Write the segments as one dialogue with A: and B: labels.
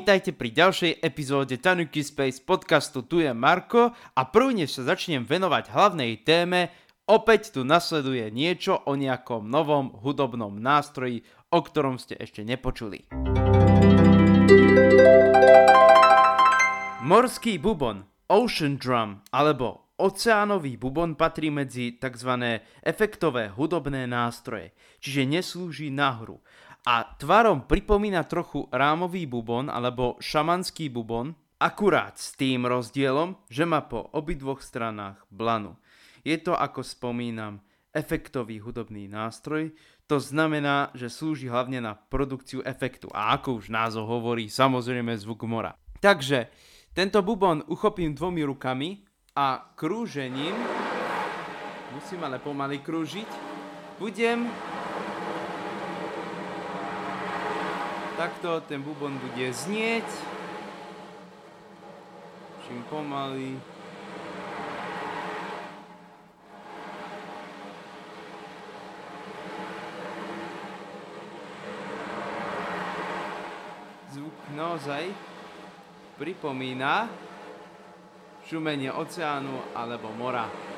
A: vítajte pri ďalšej epizóde Tanuki Space podcastu. Tu je Marko a prvne sa začnem venovať hlavnej téme. Opäť tu nasleduje niečo o nejakom novom hudobnom nástroji, o ktorom ste ešte nepočuli. Morský bubon, ocean drum alebo oceánový bubon patrí medzi tzv. efektové hudobné nástroje, čiže neslúži na hru a tvarom pripomína trochu rámový bubon alebo šamanský bubon, akurát s tým rozdielom, že má po obidvoch stranách blanu. Je to, ako spomínam, efektový hudobný nástroj, to znamená, že slúži hlavne na produkciu efektu a ako už názov hovorí, samozrejme zvuk mora. Takže tento bubon uchopím dvomi rukami a krúžením, musím ale pomaly krúžiť, budem takto ten bubon bude znieť. Čím pomaly. Zvuk naozaj pripomína šumenie oceánu alebo mora.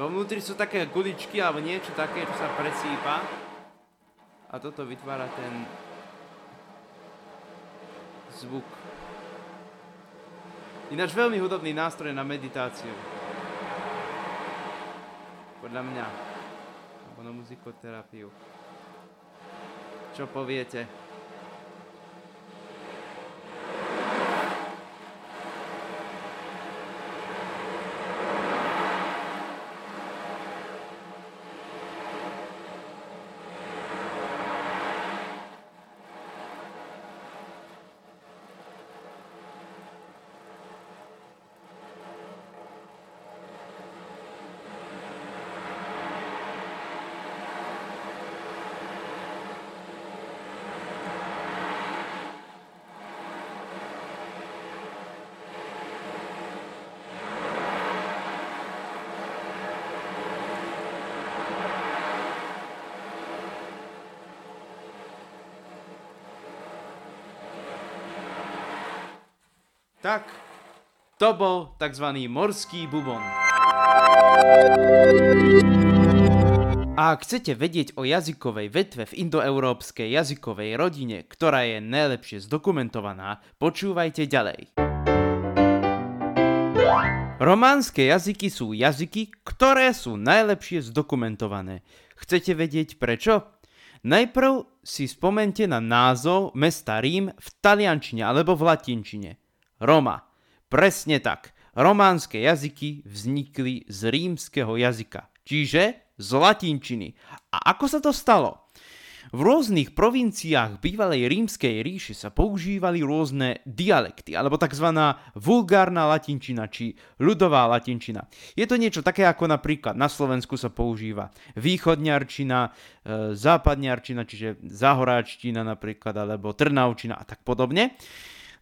A: Vo vnútri sú také guličky alebo niečo také, čo sa presýpa. A toto vytvára ten zvuk. Ináč veľmi hudobný nástroj na meditáciu. Podľa mňa. Alebo na muzikoterapiu. Čo poviete? Tak, to bol tzv. morský bubon. A ak chcete vedieť o jazykovej vetve v indoeurópskej jazykovej rodine, ktorá je najlepšie zdokumentovaná, počúvajte ďalej. Románske jazyky sú jazyky, ktoré sú najlepšie zdokumentované. Chcete vedieť prečo? Najprv si spomente na názov mesta Rím v taliančine alebo v latinčine. Roma. Presne tak. Románske jazyky vznikli z rímskeho jazyka, čiže z latinčiny. A ako sa to stalo? V rôznych provinciách bývalej rímskej ríše sa používali rôzne dialekty, alebo tzv. vulgárna latinčina, či ľudová latinčina. Je to niečo také, ako napríklad na Slovensku sa používa východňarčina, e, západňarčina, čiže zahoráčtina napríklad, alebo trnaučina a tak podobne.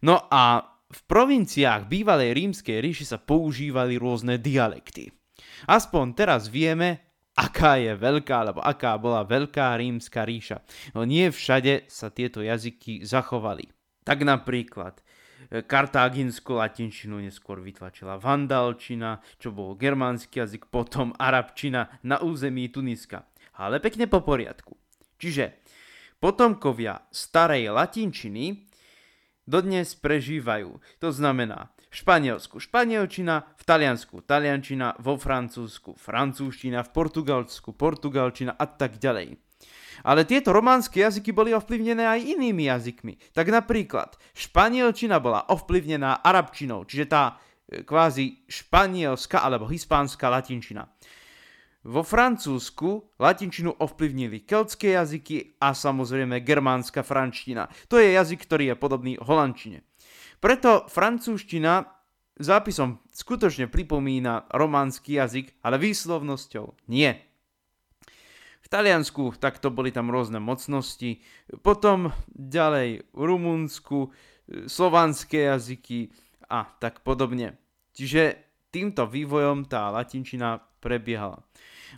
A: No a v provinciách bývalej rímskej ríši sa používali rôzne dialekty. Aspoň teraz vieme, aká je veľká, alebo aká bola veľká rímska ríša. No nie všade sa tieto jazyky zachovali. Tak napríklad e, kartáginskú latinčinu neskôr vytlačila vandalčina, čo bol germánsky jazyk, potom arabčina na území Tuniska. Ale pekne po poriadku. Čiže potomkovia starej latinčiny dodnes prežívajú. To znamená v Španielsku španielčina, v Taliansku taliančina, vo Francúzsku francúzština, v Portugalsku portugalčina a tak ďalej. Ale tieto románske jazyky boli ovplyvnené aj inými jazykmi. Tak napríklad španielčina bola ovplyvnená arabčinou, čiže tá e, kvázi španielská alebo hispánska latinčina. Vo Francúzsku latinčinu ovplyvnili keltské jazyky a samozrejme germánska frančtina. To je jazyk, ktorý je podobný holandčine. Preto francúzština zápisom skutočne pripomína románsky jazyk, ale výslovnosťou nie. V Taliansku takto boli tam rôzne mocnosti, potom ďalej v Rumunsku, slovanské jazyky a tak podobne. Čiže týmto vývojom tá latinčina prebiehala.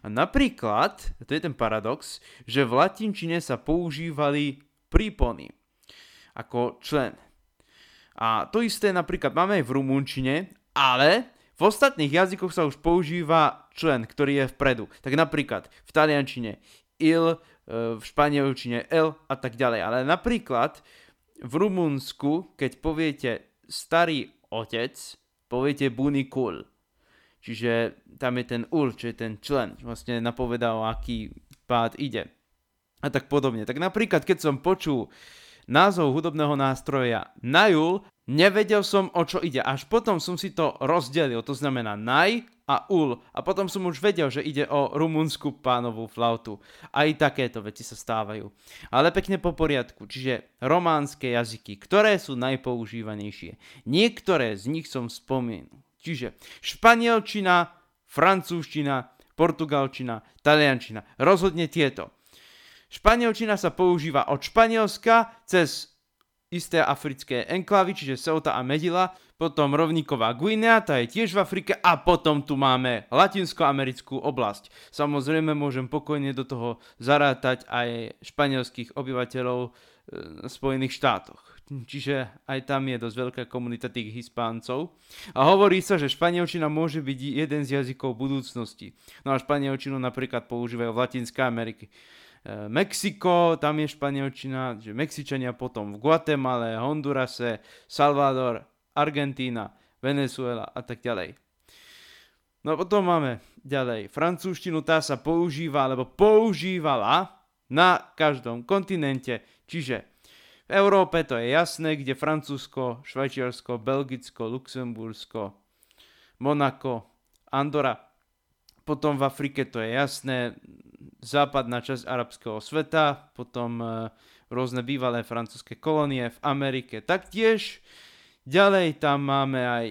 A: A napríklad, to je ten paradox, že v latinčine sa používali prípony ako člen. A to isté napríklad máme aj v rumunčine, ale v ostatných jazykoch sa už používa člen, ktorý je vpredu. Tak napríklad v taliančine il, e, v španielčine el a tak ďalej. Ale napríklad v Rumunsku, keď poviete starý otec, poviete bunicul. Čiže tam je ten ul, čo je ten člen, vlastne napovedá o aký pád ide. A tak podobne. Tak napríklad, keď som počul názov hudobného nástroja Najul, nevedel som o čo ide. Až potom som si to rozdelil, to znamená Naj a Ul. A potom som už vedel, že ide o rumunskú pánovú flautu. Aj takéto veci sa stávajú. Ale pekne po poriadku, čiže románske jazyky, ktoré sú najpoužívanejšie. Niektoré z nich som spomenul. Čiže španielčina, francúzština, portugalčina, taliančina. Rozhodne tieto. Španielčina sa používa od Španielska cez isté africké enklavy, čiže Ceuta a Medila, potom rovníková Guinea, tá je tiež v Afrike a potom tu máme latinskoamerickú oblasť. Samozrejme môžem pokojne do toho zarátať aj španielských obyvateľov v e, Spojených štátoch čiže aj tam je dosť veľká komunita tých hispáncov. A hovorí sa, že španielčina môže byť jeden z jazykov budúcnosti. No a španielčinu napríklad používajú v Latinskej Amerike. E, Mexiko, tam je španielčina, že Mexičania potom v Guatemale, Hondurase, Salvador, Argentína, Venezuela a tak ďalej. No a potom máme ďalej. Francúzštinu tá sa používa, alebo používala na každom kontinente, čiže v Európe to je jasné, kde Francúzsko, Švajčiarsko, Belgicko, Luxembursko, Monako, Andora. Potom v Afrike to je jasné, západná časť arabského sveta, potom e, rôzne bývalé francúzske kolónie v Amerike taktiež. Ďalej tam máme aj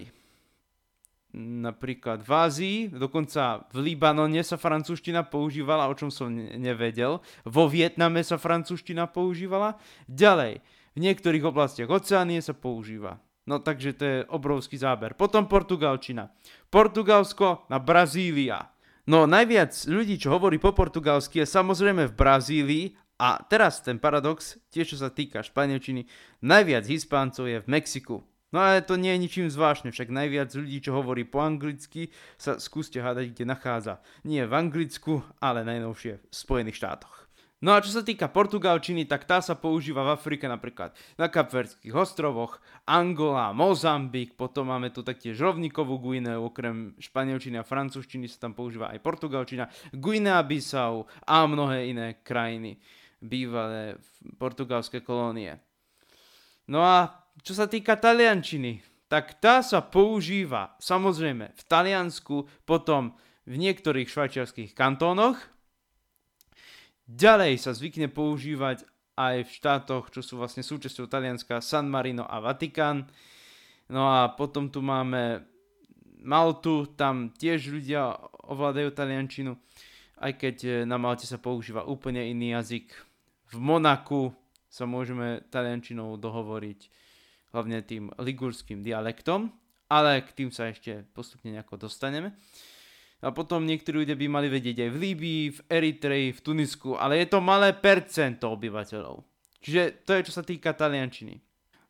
A: napríklad v Ázii, dokonca v Libanone sa francúzština používala, o čom som nevedel. Vo Vietname sa francúzština používala. Ďalej, v niektorých oblastiach Oceánie sa používa. No takže to je obrovský záber. Potom Portugalčina. Portugalsko na Brazília. No najviac ľudí, čo hovorí po portugalsky je samozrejme v Brazílii a teraz ten paradox, tiež čo sa týka španielčiny, najviac Hispáncov je v Mexiku. No ale to nie je ničím zvláštne, však najviac ľudí, čo hovorí po anglicky, sa skúste hádať, kde nachádza. Nie v Anglicku, ale najnovšie v Spojených štátoch. No a čo sa týka portugalčiny, tak tá sa používa v Afrike napríklad na Kapverských ostrovoch, Angola, Mozambik, potom máme tu taktiež rovníkovú Guineu, okrem španielčiny a francúzštiny sa tam používa aj portugalčina, Guinea-Bissau a mnohé iné krajiny, bývalé portugalské kolónie. No a čo sa týka taliančiny, tak tá sa používa samozrejme v Taliansku, potom v niektorých švajčiarských kantónoch. Ďalej sa zvykne používať aj v štátoch, čo sú vlastne súčasťou Talianska, San Marino a Vatikán. No a potom tu máme Maltu, tam tiež ľudia ovládajú taliančinu, aj keď eh, na Malte sa používa úplne iný jazyk. V Monaku sa môžeme taliančinou dohovoriť hlavne tým ligurským dialektom, ale k tým sa ešte postupne nejako dostaneme. A potom niektorí ľudia by mali vedieť aj v Líbii, v Eritreji, v Tunisku, ale je to malé percento obyvateľov. Čiže to je čo sa týka taliančiny.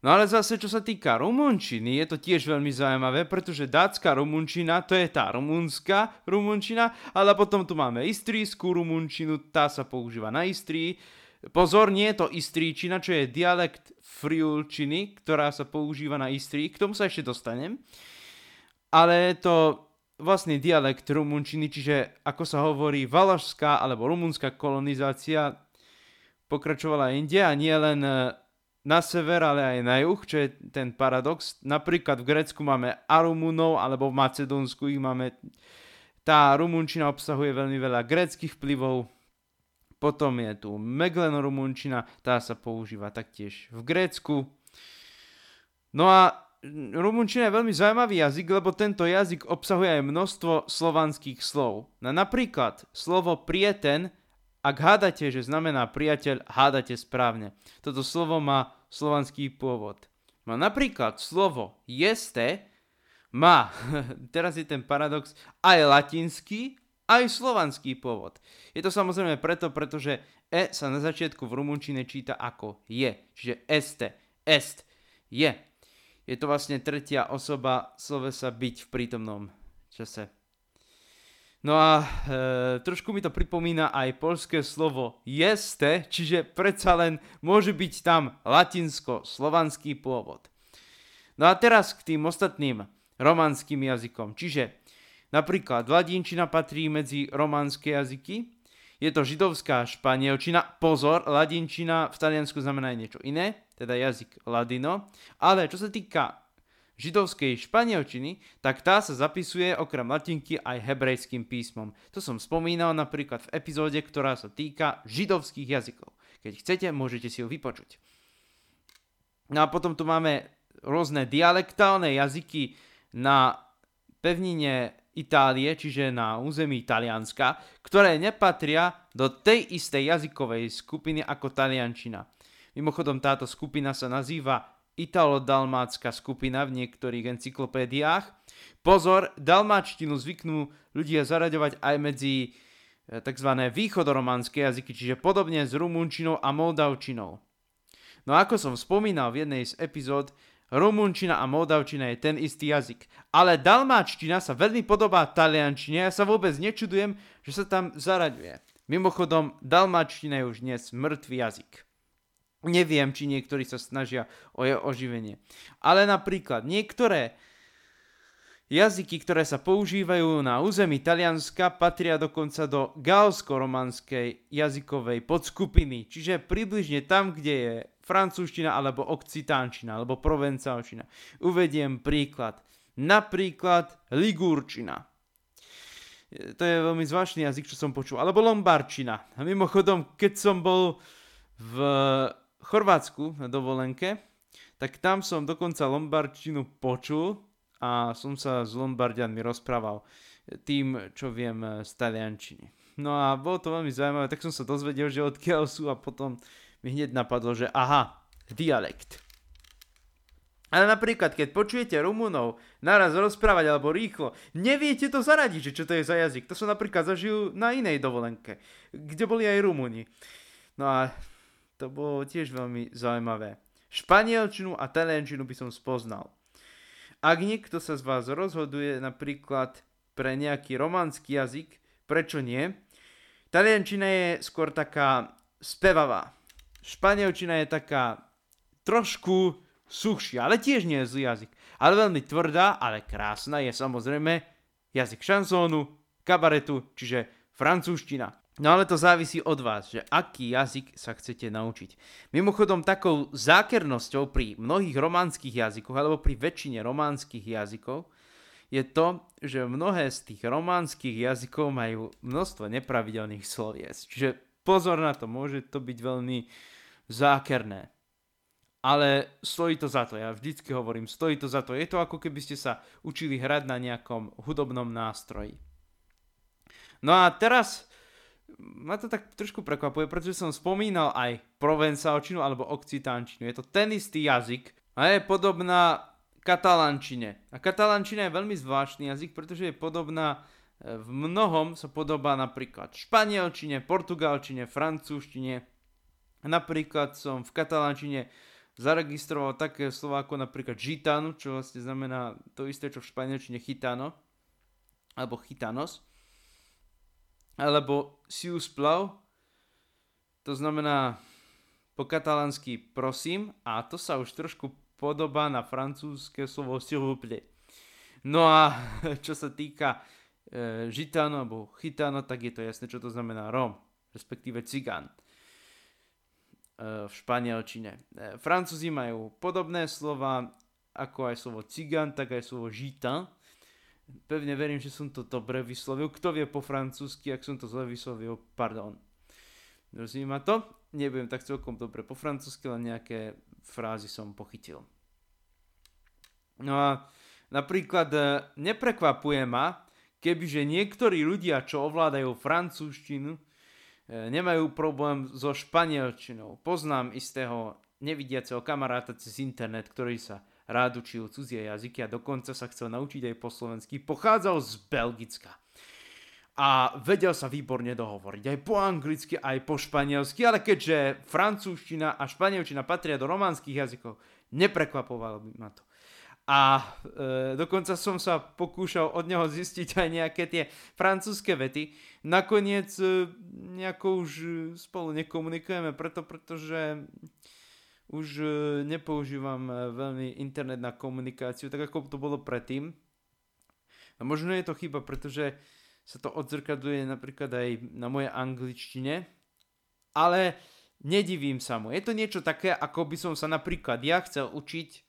A: No ale zase čo sa týka rumunčiny, je to tiež veľmi zaujímavé, pretože dátska rumunčina, to je tá rumunská rumunčina, ale potom tu máme istrijskú rumunčinu, tá sa používa na Istrii, Pozor, nie je to Istríčina, čo je dialekt friulčiny, ktorá sa používa na Istrii. K tomu sa ešte dostanem. Ale je to vlastný dialekt rumunčiny, čiže ako sa hovorí valašská alebo rumunská kolonizácia pokračovala inde a nie len e, na sever, ale aj na juh, čo je ten paradox. Napríklad v Grécku máme Arumunov, alebo v Macedónsku ich máme. Tá rumunčina obsahuje veľmi veľa gréckých vplyvov, potom je tu Meglen rumunčina, tá sa používa taktiež v Grécku. No a rumunčina je veľmi zaujímavý jazyk, lebo tento jazyk obsahuje aj množstvo slovanských slov. Na napríklad slovo prieten, ak hádate, že znamená priateľ, hádate správne. Toto slovo má slovanský pôvod. No napríklad slovo jeste má, teraz je ten paradox, aj latinský, aj slovanský pôvod. Je to samozrejme preto, pretože e sa na začiatku v rumunčine číta ako je, čiže este, est, je. Je to vlastne tretia osoba slovesa byť v prítomnom čase. No a e, trošku mi to pripomína aj polské slovo jeste, čiže predsa len môže byť tam latinsko-slovanský pôvod. No a teraz k tým ostatným románskym jazykom. Čiže napríklad ladinčina patrí medzi románske jazyky, je to židovská španielčina, pozor, ladinčina v Taliansku znamená niečo iné, teda jazyk ladino, ale čo sa týka židovskej španielčiny, tak tá sa zapisuje okrem latinky aj hebrejským písmom. To som spomínal napríklad v epizóde, ktorá sa týka židovských jazykov. Keď chcete, môžete si ju vypočuť. No a potom tu máme rôzne dialektálne jazyky na pevnine Itálie, čiže na území Talianska, ktoré nepatria do tej istej jazykovej skupiny ako taliančina. Mimochodom táto skupina sa nazýva italo-dalmácka skupina v niektorých encyklopédiách. Pozor, dalmáčtinu zvyknú ľudia zaraďovať aj medzi e, tzv. východorománske jazyky, čiže podobne s rumunčinou a moldavčinou. No ako som spomínal v jednej z epizód, rumunčina a moldavčina je ten istý jazyk. Ale dalmáčtina sa veľmi podobá taliančine ja sa vôbec nečudujem, že sa tam zaraďuje. Mimochodom, dalmáčtina je už dnes mŕtvý jazyk. Neviem, či niektorí sa snažia o jeho oživenie. Ale napríklad niektoré jazyky, ktoré sa používajú na území Talianska, patria dokonca do galsko-romanskej jazykovej podskupiny, čiže približne tam, kde je francúzština alebo okcitánčina alebo provencálčina. Uvediem príklad. Napríklad ligúrčina. To je veľmi zvláštny jazyk, čo som počul. Alebo lombarčina. A mimochodom, keď som bol v Chorvátsku na dovolenke, tak tam som dokonca lombardčinu počul a som sa s lombardianmi rozprával tým, čo viem z taliančiny. No a bolo to veľmi zaujímavé, tak som sa dozvedel, že odkiaľ sú a potom mi hneď napadlo, že aha, dialekt. Ale napríklad, keď počujete Rumunov naraz rozprávať alebo rýchlo, neviete to zaradiť, že čo to je za jazyk. To som napríklad zažil na inej dovolenke, kde boli aj Rumúni. No a to bolo tiež veľmi zaujímavé. Španielčinu a taliančinu by som spoznal. Ak niekto sa z vás rozhoduje napríklad pre nejaký románsky jazyk, prečo nie? Taliančina je skôr taká spevavá. Španielčina je taká trošku suchšia, ale tiež nie je zlý jazyk. Ale veľmi tvrdá, ale krásna je samozrejme jazyk šansónu, kabaretu, čiže francúzština. No ale to závisí od vás, že aký jazyk sa chcete naučiť. Mimochodom takou zákernosťou pri mnohých románskych jazykoch alebo pri väčšine románskych jazykov je to, že mnohé z tých románskych jazykov majú množstvo nepravidelných slovies. Čiže pozor na to, môže to byť veľmi zákerné. Ale stojí to za to, ja vždycky hovorím, stojí to za to. Je to ako keby ste sa učili hrať na nejakom hudobnom nástroji. No a teraz ma to tak trošku prekvapuje, pretože som spomínal aj provencálčinu alebo okcitánčinu. Je to ten istý jazyk a je podobná katalančine. A katalančina je veľmi zvláštny jazyk, pretože je podobná e, v mnohom sa podobá napríklad španielčine, portugalčine, francúzštine. Napríklad som v katalančine zaregistroval také slova ako napríklad gitano, čo vlastne znamená to isté, čo v španielčine chitano, alebo chitanos alebo sius plau, to znamená po katalánsky prosím a to sa už trošku podobá na francúzske slovo s'il. No a čo sa týka e, žitano alebo chitano, tak je to jasné, čo to znamená rom, respektíve cigán e, v španielčine. E, Francúzi majú podobné slova ako aj slovo cigán, tak aj slovo žitan Pevne verím, že som to dobre vyslovil. Kto vie po francúzsky, ak som to zle vyslovil, pardon. Rozumie ma to? Nebudem tak celkom dobre po francúzsky, len nejaké frázy som pochytil. No a napríklad e, neprekvapuje ma, kebyže niektorí ľudia, čo ovládajú francúzštinu, e, nemajú problém so španielčinou. Poznám istého nevidiaceho kamaráta cez internet, ktorý sa rád učil cudzie jazyky a dokonca sa chcel naučiť aj po slovensky. Pochádzal z Belgicka. A vedel sa výborne dohovoriť aj po anglicky, aj po španielsky, ale keďže francúzština a španielčina patria do románskych jazykov, neprekvapovalo by ma to. A e, dokonca som sa pokúšal od neho zistiť aj nejaké tie francúzske vety. Nakoniec e, nejako už spolu nekomunikujeme, preto pretože už e, nepoužívam e, veľmi internet na komunikáciu, tak ako to bolo predtým. A možno je to chyba, pretože sa to odzrkadluje napríklad aj na mojej angličtine, ale nedivím sa mu. Je to niečo také, ako by som sa napríklad ja chcel učiť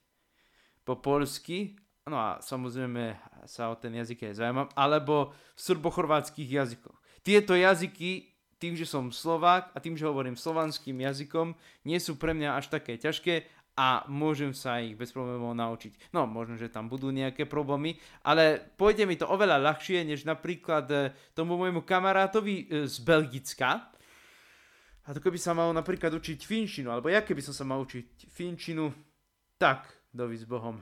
A: po polsky, no a samozrejme sa o ten jazyk aj zaujímam, alebo v srbochorvátskych jazykoch. Tieto jazyky, tým, že som Slovák a tým, že hovorím slovanským jazykom, nie sú pre mňa až také ťažké a môžem sa ich bez problémov naučiť. No, možno, že tam budú nejaké problémy, ale pôjde mi to oveľa ľahšie, než napríklad e, tomu môjmu kamarátovi e, z Belgicka. A to keby sa mal napríklad učiť finčinu, alebo ja keby som sa mal učiť finčinu, tak dovi s Bohom.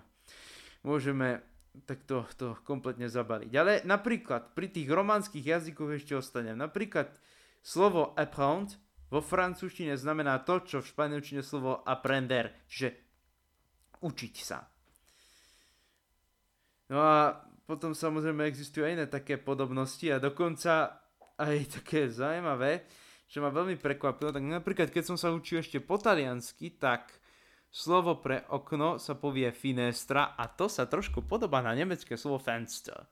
A: Môžeme takto to kompletne zabaliť. Ale napríklad pri tých románskych jazykoch ešte ostanem. Napríklad slovo apprendre vo francúzštine znamená to, čo v španielčine slovo aprender, čiže učiť sa. No a potom samozrejme existujú aj iné také podobnosti a dokonca aj také zaujímavé, čo ma veľmi prekvapilo, tak napríklad keď som sa učil ešte po taliansky, tak Slovo pre okno sa povie finestra a to sa trošku podobá na nemecké slovo Fenster.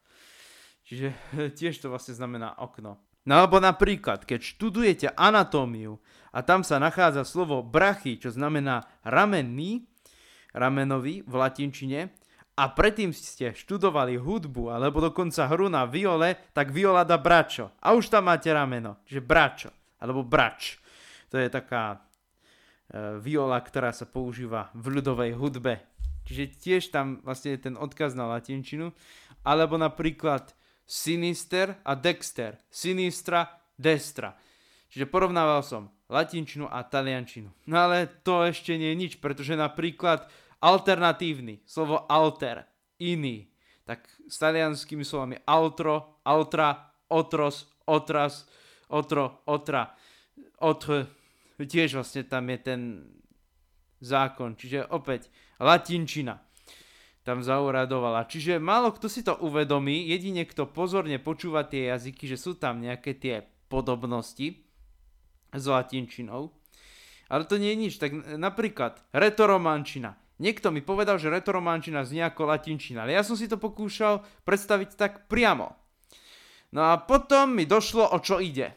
A: Čiže tiež to vlastne znamená okno. No alebo napríklad, keď študujete anatómiu a tam sa nachádza slovo brachy, čo znamená ramenný, ramenový v latinčine, a predtým ste študovali hudbu alebo dokonca hru na viole, tak viola dá bračo. A už tam máte rameno, že bračo, alebo brač. To je taká Eh, viola, ktorá sa používa v ľudovej hudbe. Čiže tiež tam vlastne je ten odkaz na latinčinu. Alebo napríklad sinister a dexter. Sinistra, destra. Čiže porovnával som latinčinu a taliančinu. No ale to ešte nie je nič, pretože napríklad alternatívny, slovo alter, iný, tak s talianskými slovami altro, altra, otros, otras, otro, otra, otr, tiež vlastne tam je ten zákon. Čiže opäť latinčina tam zauradovala. Čiže málo kto si to uvedomí, jedine kto pozorne počúva tie jazyky, že sú tam nejaké tie podobnosti s latinčinou. Ale to nie je nič. Tak napríklad retoromančina. Niekto mi povedal, že retoromančina znie ako latinčina, ale ja som si to pokúšal predstaviť tak priamo. No a potom mi došlo, o čo ide.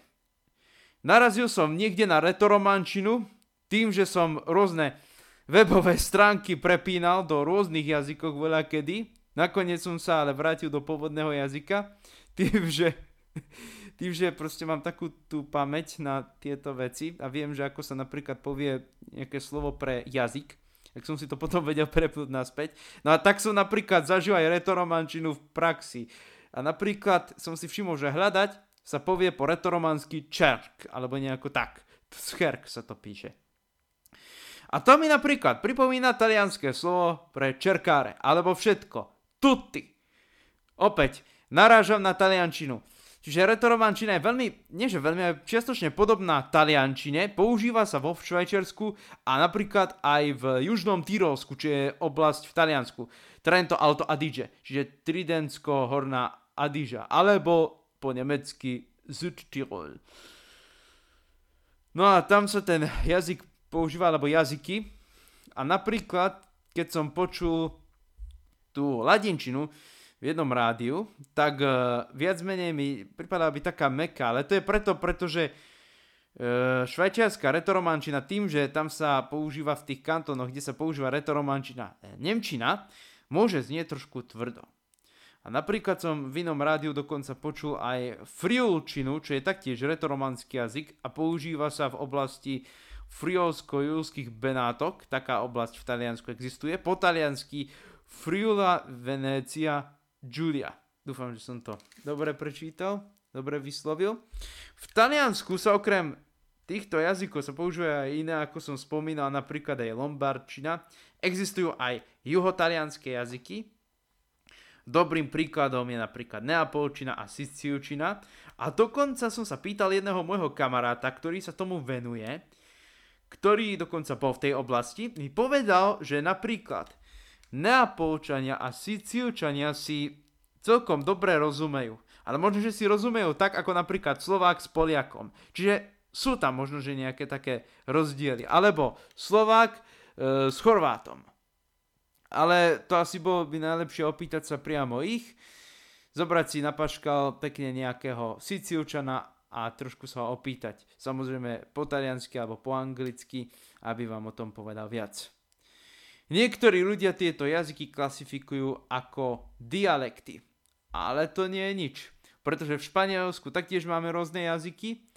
A: Narazil som niekde na retoromančinu, tým, že som rôzne webové stránky prepínal do rôznych jazykov veľa kedy. Nakoniec som sa ale vrátil do pôvodného jazyka, tým, že, tým, že proste mám takú tú pamäť na tieto veci a viem, že ako sa napríklad povie nejaké slovo pre jazyk, tak som si to potom vedel prepnúť naspäť. No a tak som napríklad zažil aj retoromančinu v praxi. A napríklad som si všimol, že hľadať sa povie po retoromansky čerk, alebo nejako tak. Scherk sa to píše. A to mi napríklad pripomína talianské slovo pre čerkáre, alebo všetko. Tutti. Opäť, narážam na taliančinu. Čiže retoromančina je veľmi, nie že veľmi, ale čiastočne podobná taliančine, používa sa vo Švajčiarsku a napríklad aj v južnom Tyrolsku, čo je oblasť v Taliansku. Trento Alto Adige, čiže Tridentsko-Horná Adiža, alebo po nemecky Südtirol. No a tam sa ten jazyk používa, alebo jazyky. A napríklad, keď som počul tú ladinčinu v jednom rádiu, tak uh, viac menej mi pripadala byť taká meka, ale to je preto, pretože uh, švajčiarska retoromančina tým, že tam sa používa v tých kantónoch, kde sa používa retoromančina e, nemčina, môže znieť trošku tvrdo. A napríklad som v inom rádiu dokonca počul aj friulčinu, čo je taktiež retoromanský jazyk a používa sa v oblasti friolsko-julských Benátok, taká oblasť v Taliansku existuje, po taliansky Friula Venecia Giulia. Dúfam, že som to dobre prečítal, dobre vyslovil. V Taliansku sa okrem týchto jazykov sa používajú aj iné, ako som spomínal, napríklad aj lombardčina. Existujú aj juhotalianské jazyky. Dobrým príkladom je napríklad neapolčina a sicilčina. A dokonca som sa pýtal jedného môjho kamaráta, ktorý sa tomu venuje, ktorý dokonca bol v tej oblasti, mi povedal, že napríklad neapolčania a sicilčania si celkom dobre rozumejú. Ale možno, že si rozumejú tak, ako napríklad Slovák s Poliakom. Čiže sú tam možno, že nejaké také rozdiely. Alebo Slovák e, s Chorvátom. Ale to asi bolo by najlepšie opýtať sa priamo ich, zobrať si na paškal pekne nejakého Sicilčana a trošku sa ho opýtať. Samozrejme po taliansky alebo po anglicky, aby vám o tom povedal viac. Niektorí ľudia tieto jazyky klasifikujú ako dialekty. Ale to nie je nič. Pretože v Španielsku taktiež máme rôzne jazyky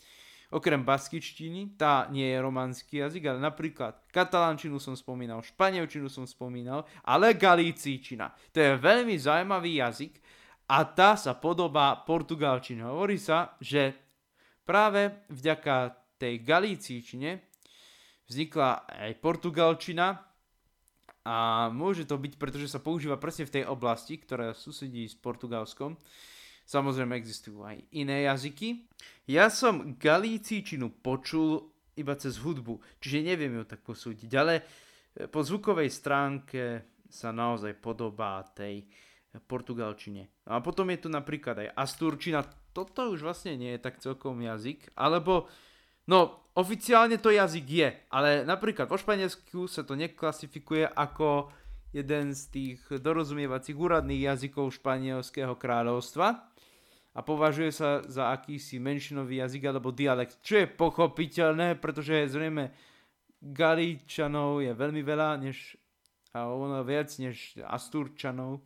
A: Okrem baskičtiny, tá nie je romanský jazyk, ale napríklad katalánčinu som spomínal, španielčinu som spomínal, ale galicíčina. To je veľmi zaujímavý jazyk a tá sa podobá portugalčine. Hovorí sa, že práve vďaka tej galicíčine vznikla aj portugalčina a môže to byť, pretože sa používa presne v tej oblasti, ktorá susedí s Portugalskom. Samozrejme existujú aj iné jazyky. Ja som galicíčinu počul iba cez hudbu, čiže neviem ju tak posúdiť, ale e, po zvukovej stránke sa naozaj podobá tej portugalčine. A potom je tu napríklad aj asturčina, toto už vlastne nie je tak celkom jazyk, alebo no oficiálne to jazyk je, ale napríklad vo Španielsku sa to neklasifikuje ako jeden z tých dorozumievacích úradných jazykov španielského kráľovstva a považuje sa za akýsi menšinový jazyk alebo dialekt, čo je pochopiteľné, pretože zrejme Galíčanov je veľmi veľa, než, a ono viac než Astúrčanov,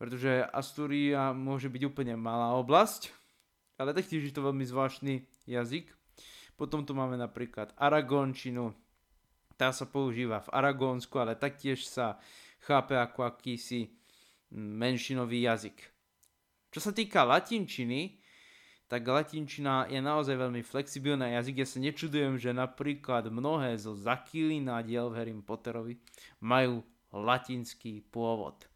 A: pretože Astúria môže byť úplne malá oblasť, ale taktiež je to veľmi zvláštny jazyk. Potom tu máme napríklad Aragončinu, tá sa používa v Aragónsku, ale taktiež sa chápe ako akýsi menšinový jazyk. Čo sa týka latinčiny, tak latinčina je naozaj veľmi flexibilná jazyk. Ja sa nečudujem, že napríklad mnohé zo diel v Harry Potterovi majú latinský pôvod.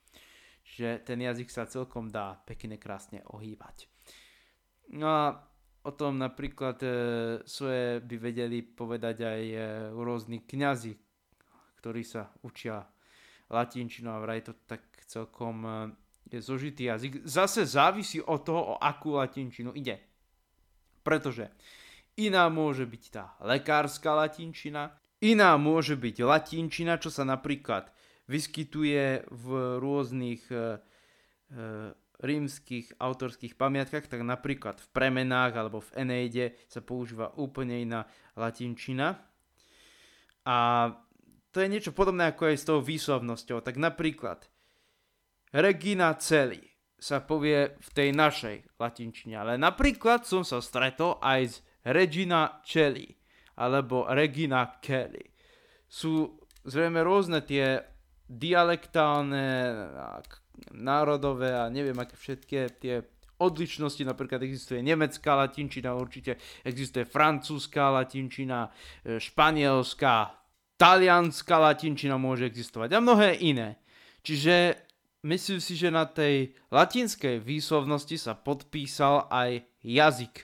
A: Že ten jazyk sa celkom dá pekne krásne ohýbať. No a o tom napríklad e, svoje by vedeli povedať aj e, rôzni kňazi, ktorí sa učia latinčinu a vraj to tak celkom e, je zožitý jazyk. Zase závisí od toho, o akú latinčinu ide. Pretože iná môže byť tá lekárska latinčina, iná môže byť latinčina, čo sa napríklad vyskytuje v rôznych e, e, rímskych autorských pamiatkách, tak napríklad v premenách alebo v Eneide sa používa úplne iná latinčina. A to je niečo podobné ako aj s tou výslovnosťou. Tak napríklad Regina Celi sa povie v tej našej latinčine, ale napríklad som sa stretol aj s Regina Celi alebo Regina Kelly. Sú zrejme rôzne tie dialektálne, národové a neviem aké všetky tie odlišnosti, napríklad existuje nemecká latinčina, určite existuje francúzska latinčina, e, španielská, talianská latinčina môže existovať a mnohé iné. Čiže myslím si, že na tej latinskej výslovnosti sa podpísal aj jazyk,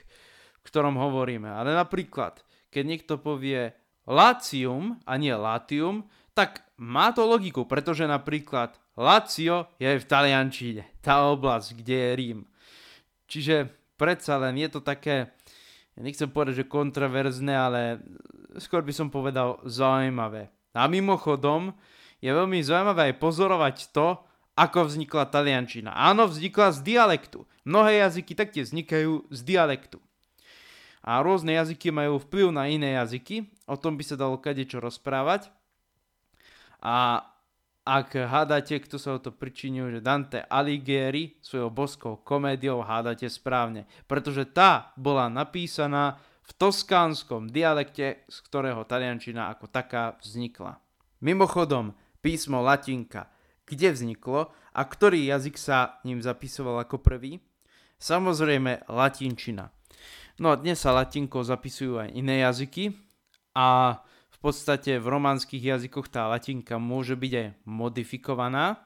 A: v ktorom hovoríme. Ale napríklad, keď niekto povie Latium a nie Latium, tak má to logiku, pretože napríklad Lazio je v Taliančine, tá oblasť, kde je Rím. Čiže predsa len je to také, nechcem povedať, že kontroverzné, ale skôr by som povedal zaujímavé. A mimochodom, je veľmi zaujímavé aj pozorovať to, ako vznikla taliančina. Áno, vznikla z dialektu. Mnohé jazyky taktiež vznikajú z dialektu. A rôzne jazyky majú vplyv na iné jazyky, o tom by sa dalo kadečo rozprávať. A ak hádate, kto sa o to pričinil, že Dante Alighieri svojou boskou komédiou hádate správne, pretože tá bola napísaná v toskánskom dialekte, z ktorého taliančina ako taká vznikla. Mimochodom, písmo latinka – kde vzniklo a ktorý jazyk sa ním zapisoval ako prvý? Samozrejme latinčina. No a dnes sa latinkou zapisujú aj iné jazyky a podstate v románskych jazykoch tá latinka môže byť aj modifikovaná,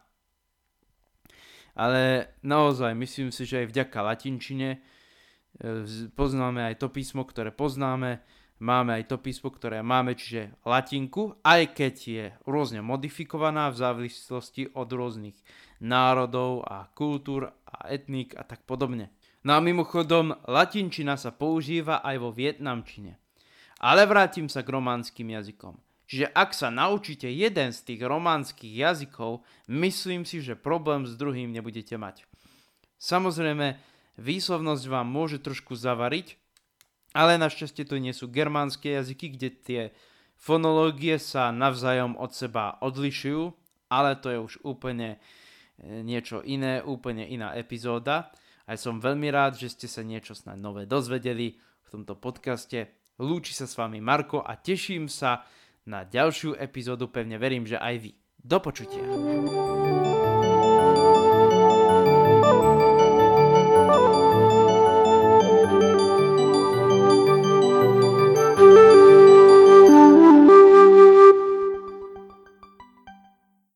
A: ale naozaj myslím si, že aj vďaka latinčine e, poznáme aj to písmo, ktoré poznáme, máme aj to písmo, ktoré máme, čiže latinku, aj keď je rôzne modifikovaná v závislosti od rôznych národov a kultúr a etník a tak podobne. No a mimochodom, latinčina sa používa aj vo vietnamčine. Ale vrátim sa k románskym jazykom. Čiže ak sa naučíte jeden z tých románskych jazykov, myslím si, že problém s druhým nebudete mať. Samozrejme, výslovnosť vám môže trošku zavariť, ale našťastie to nie sú germánske jazyky, kde tie fonológie sa navzájom od seba odlišujú, ale to je už úplne e, niečo iné, úplne iná epizóda. A som veľmi rád, že ste sa niečo snad nové dozvedeli v tomto podcaste. Lúči sa s vami Marko a teším sa na ďalšiu epizódu, pevne verím, že aj vy. Do počutia.